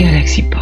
Galaxy Pop.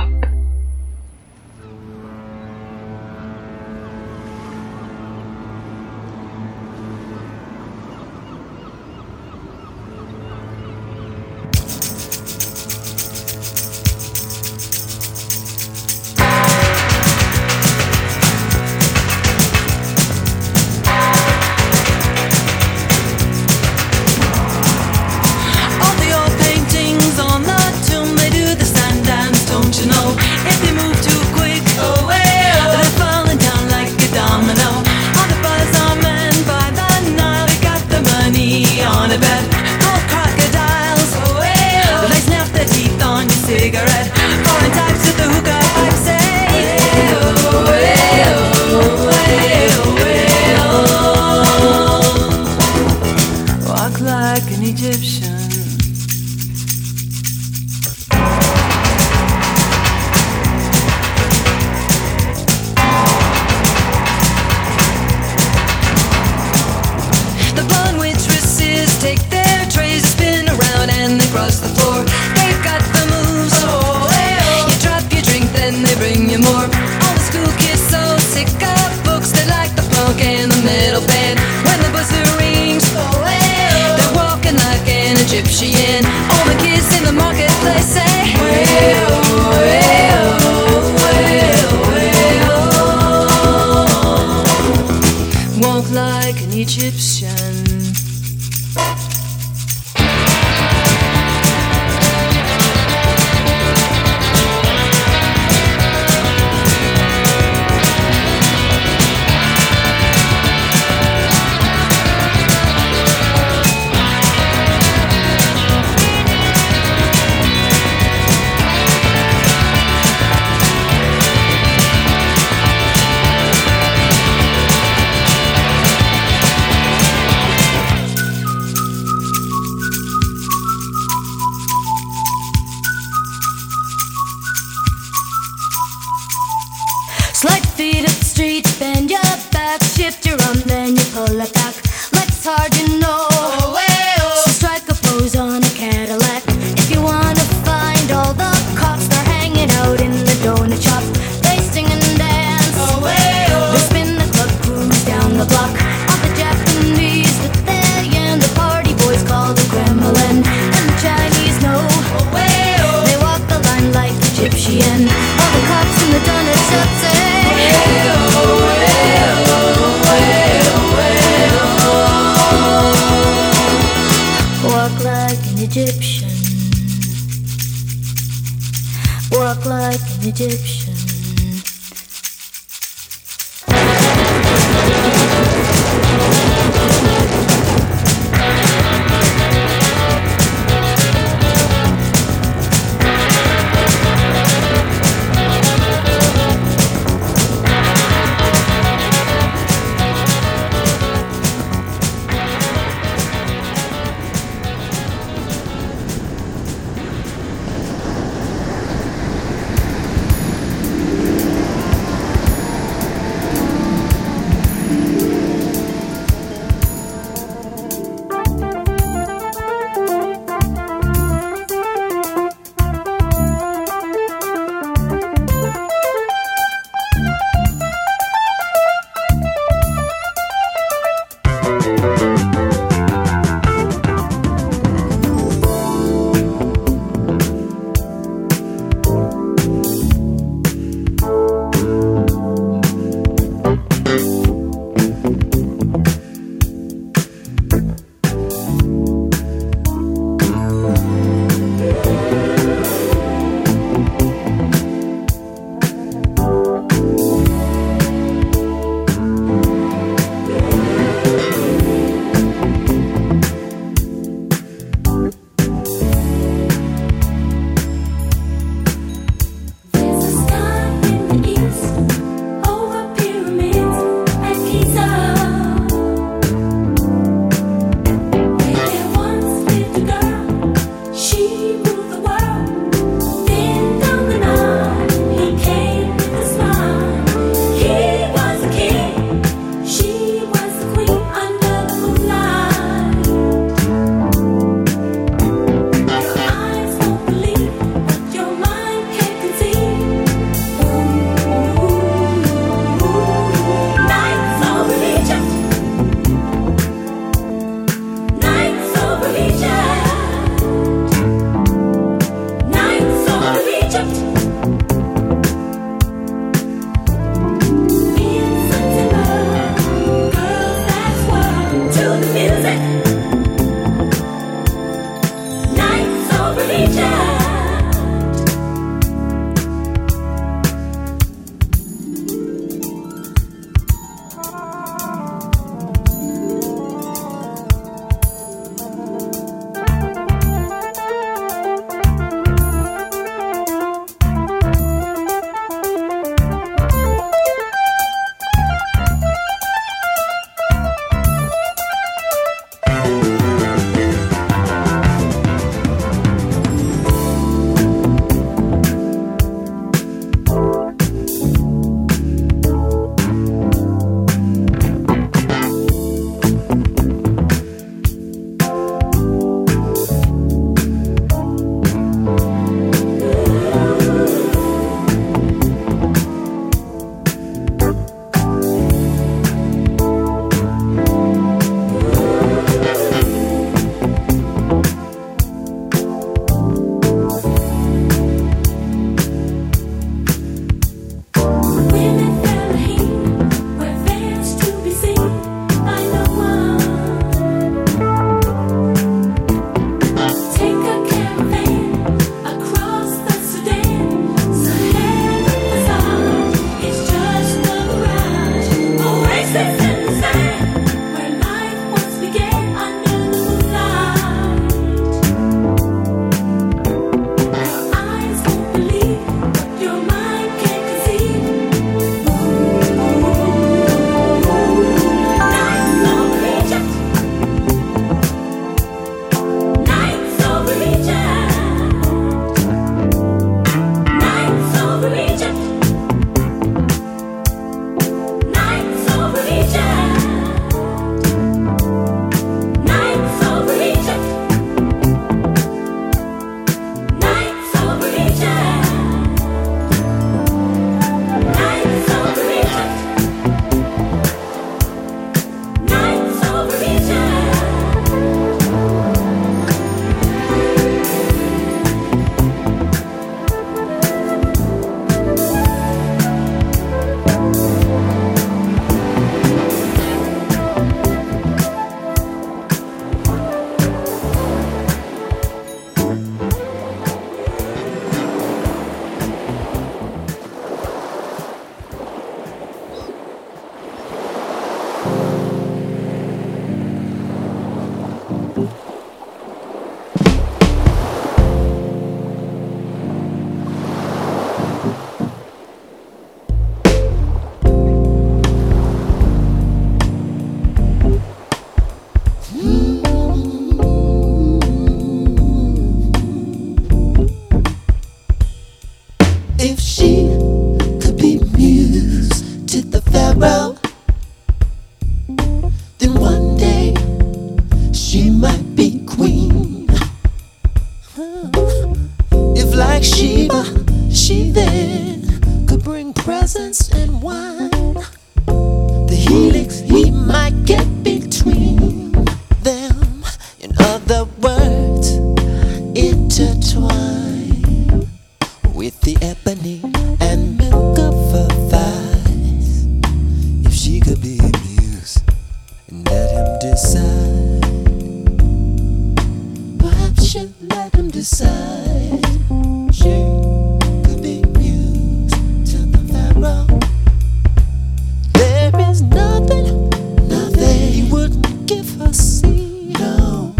Nothing, nothing he wouldn't give her. See, no.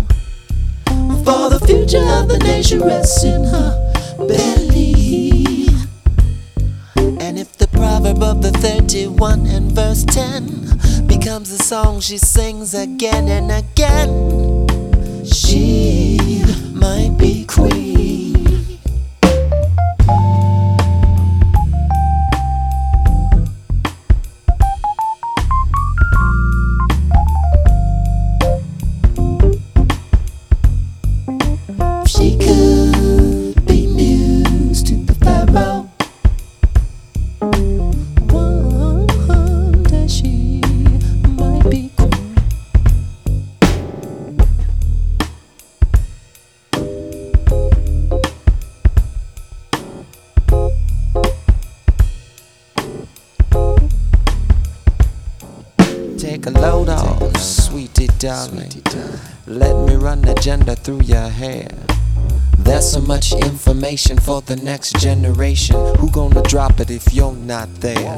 For the future of the nation rests in her belly. And if the proverb of the 31 and verse 10 becomes a song she sings again and again, for the next generation. Who gonna drop it if you're not there?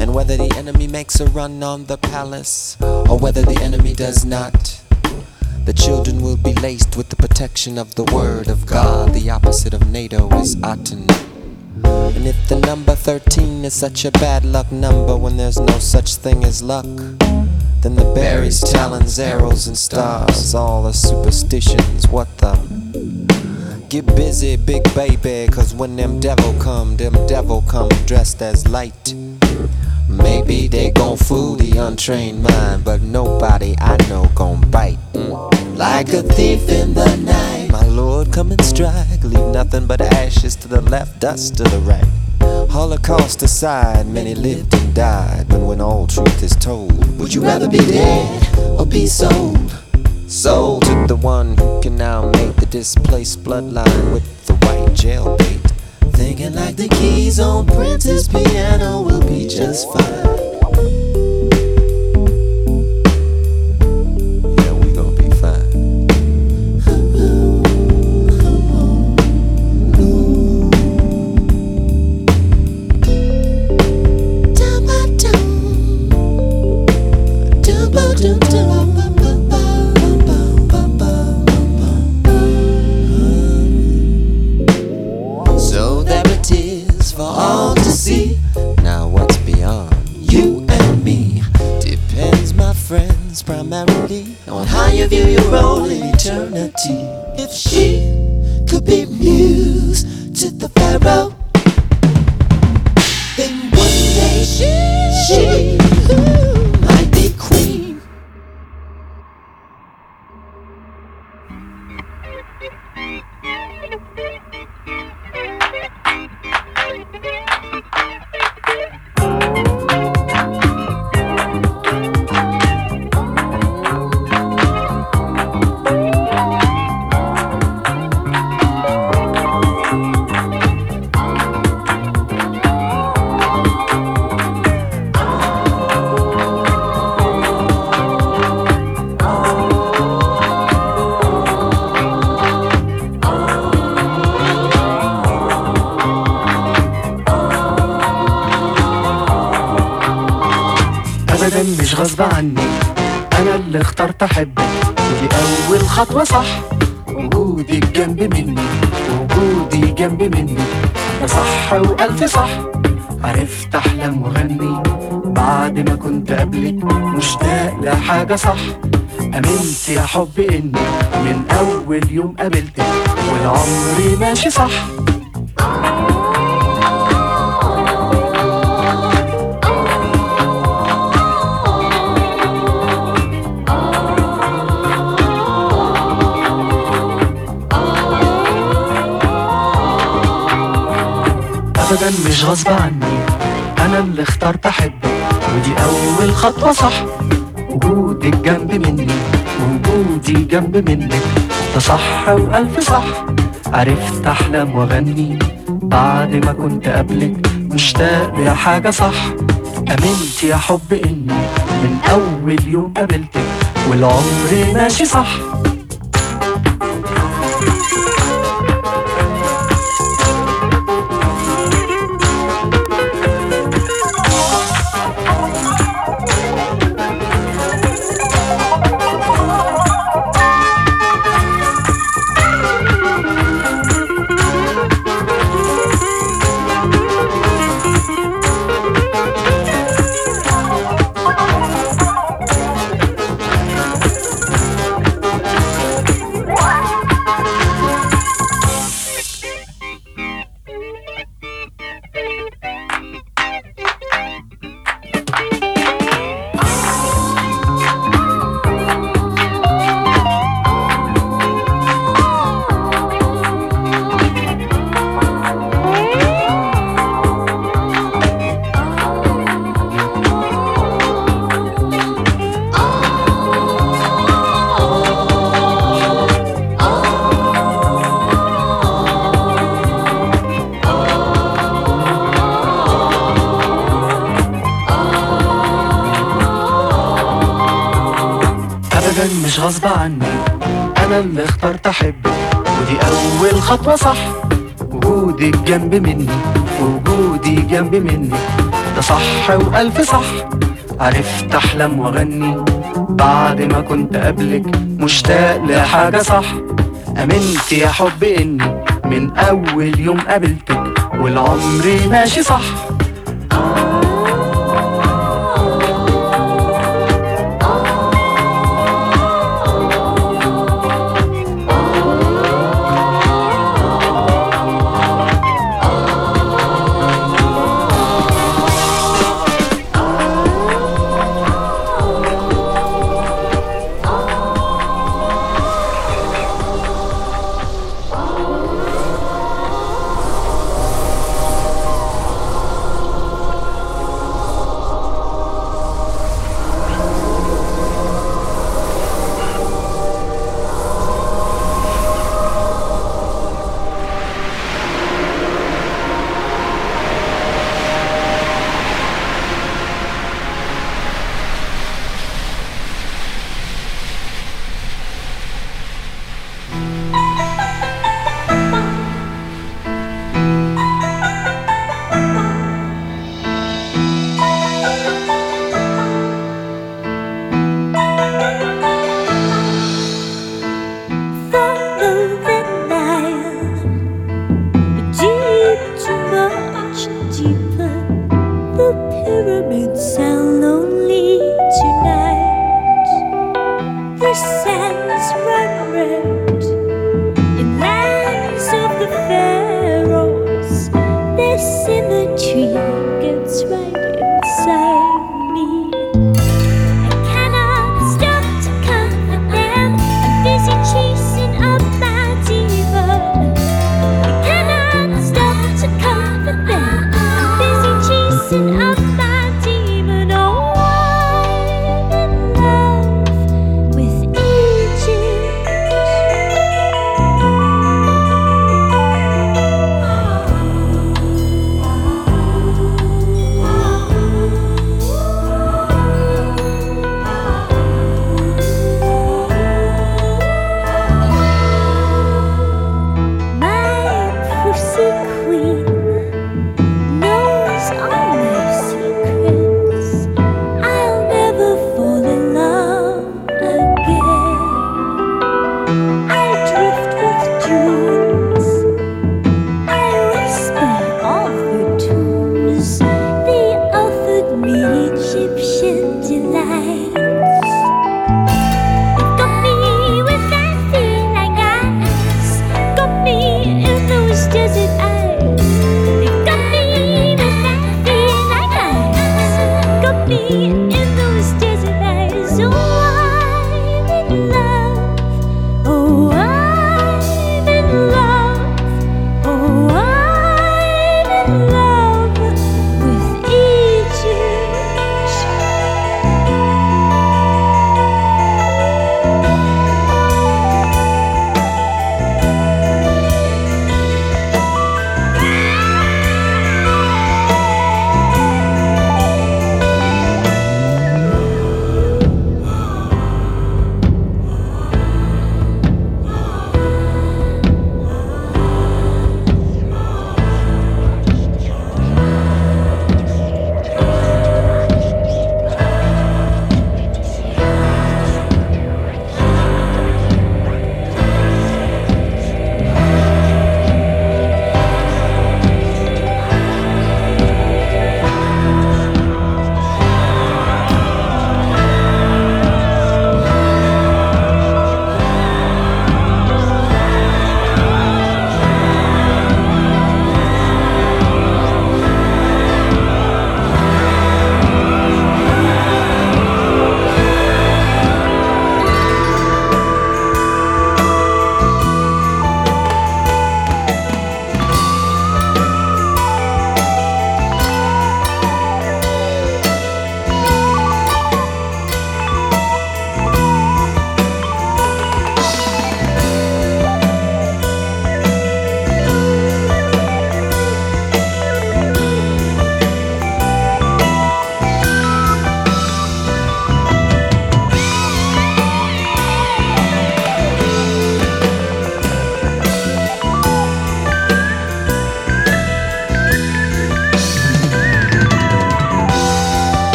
And whether the enemy makes a run on the palace or whether the enemy does not, the children will be laced with the protection of the word of God. The opposite of NATO is Aten. And if the number 13 is such a bad luck number when there's no such thing as luck, then the berries, talons, arrows, and stars, all the superstitions, what the? Get busy, big baby, cause when them devil come, them devil come dressed as light. Maybe they gon' fool the untrained mind, but nobody I know gon' bite. Like a thief in the night, my lord come and strike, leave nothing but ashes to the left, dust to the right. Holocaust aside, many lived and died, but when all truth is told, would you rather be dead or be sold? Sold to the one who can now make displaced bloodline with the white jailbait. Thinking like the keys on Prince's piano will be just fine. ابدا مش غصب عني. أنا اللي اخترت أحبك. ودي أول خطوة صح. وجودك جنب مني. وجودي جنب مني. ده صح وألف صح. عرفت احلم واغني بعد ما كنت قبلك مشتاق لحاجه صح. آمنت يا حب إني من أول يوم قابلتك. والعمر ماشي صح. ابدا مش غصب عني. أنا اللي اخترت أحبك. ودي أول خطوة صح. وجودك جنب مني. وجودي جنب منك. ده صح وألف صح. عرفت احلم وأغني. بعد ما كنت قبلك مشتاق لحاجة صح. أمنت يا حب إني من أول يوم قابلتك. والعمر ماشي صح. احبك ودي أول خطوة صح. وجودك جنب مني. وجودي جنب مني. ده صح وألف صح. عرفت أحلم وأغني. بعد ما كنت قبلك مشتاق لحاجة صح. أمنت يا حب إني من أول يوم قابلتك. والعمر ماشي صح.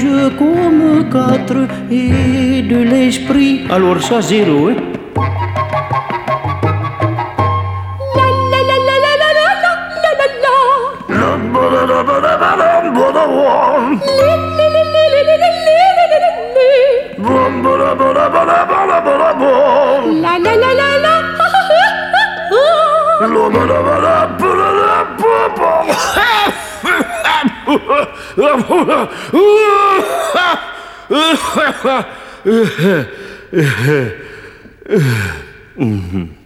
Courage comme quatre et de l'esprit. Alors ça zéro, hein? 啊不啦，呜哈，呜哈哈，呜嘿，嗯哼。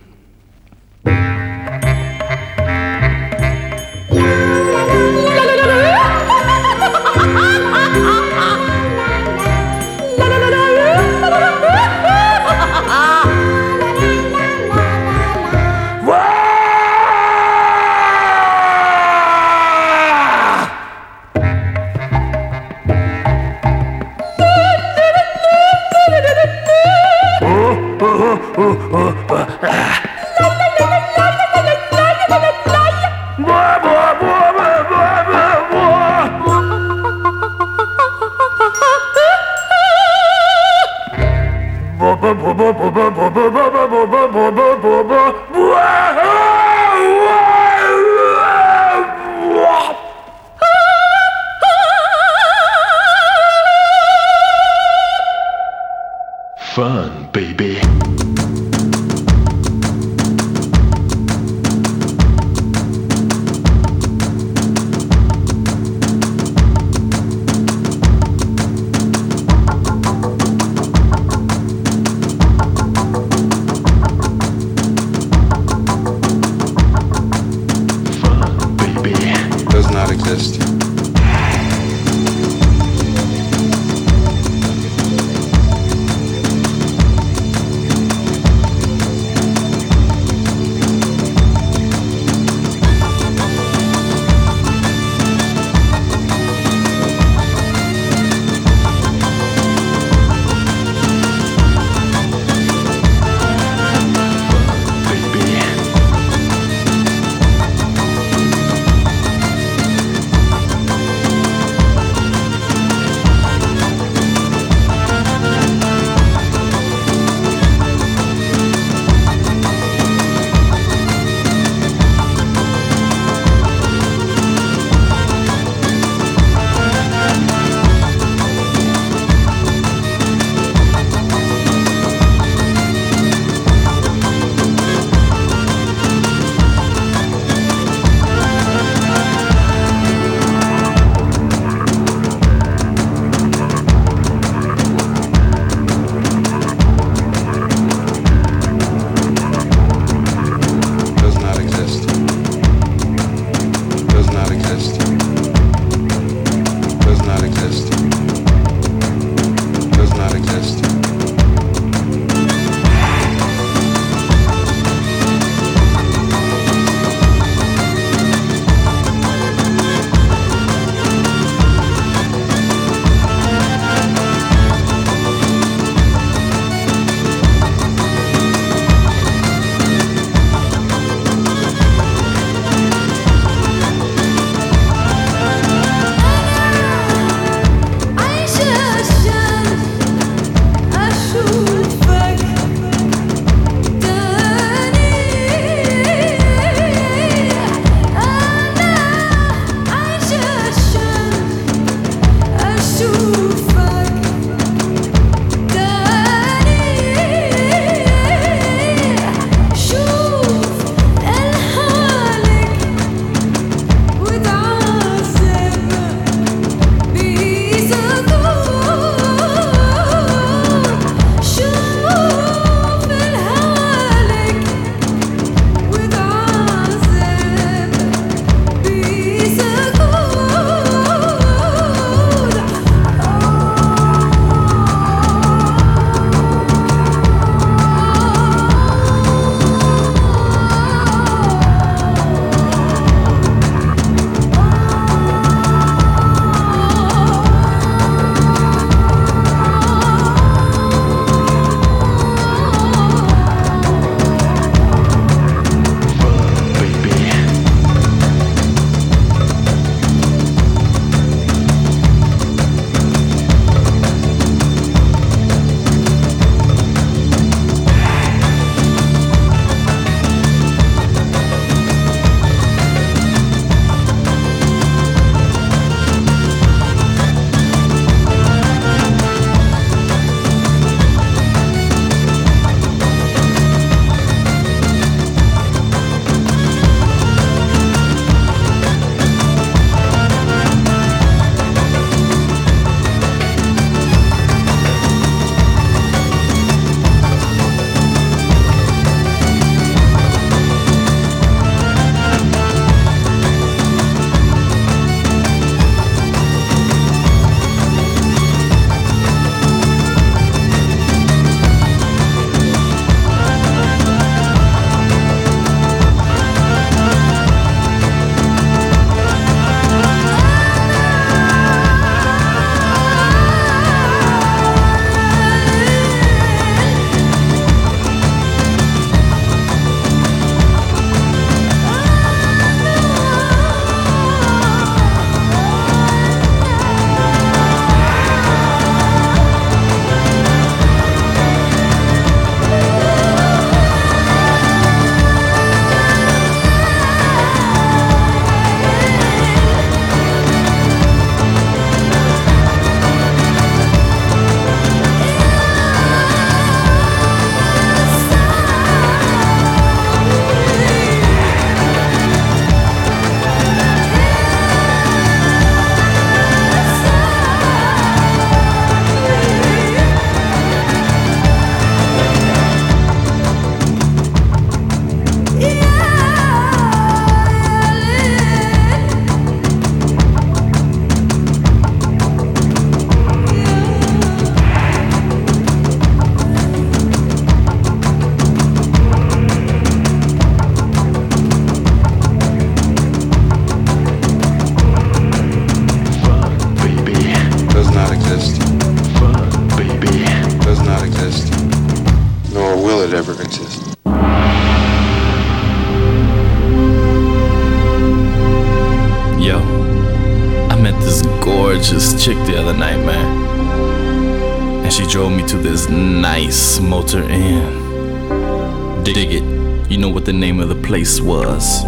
You drove me to this nice motor inn. Dig it, you know what the name of the place was.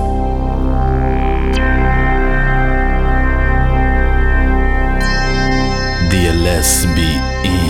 The Alezby Inn.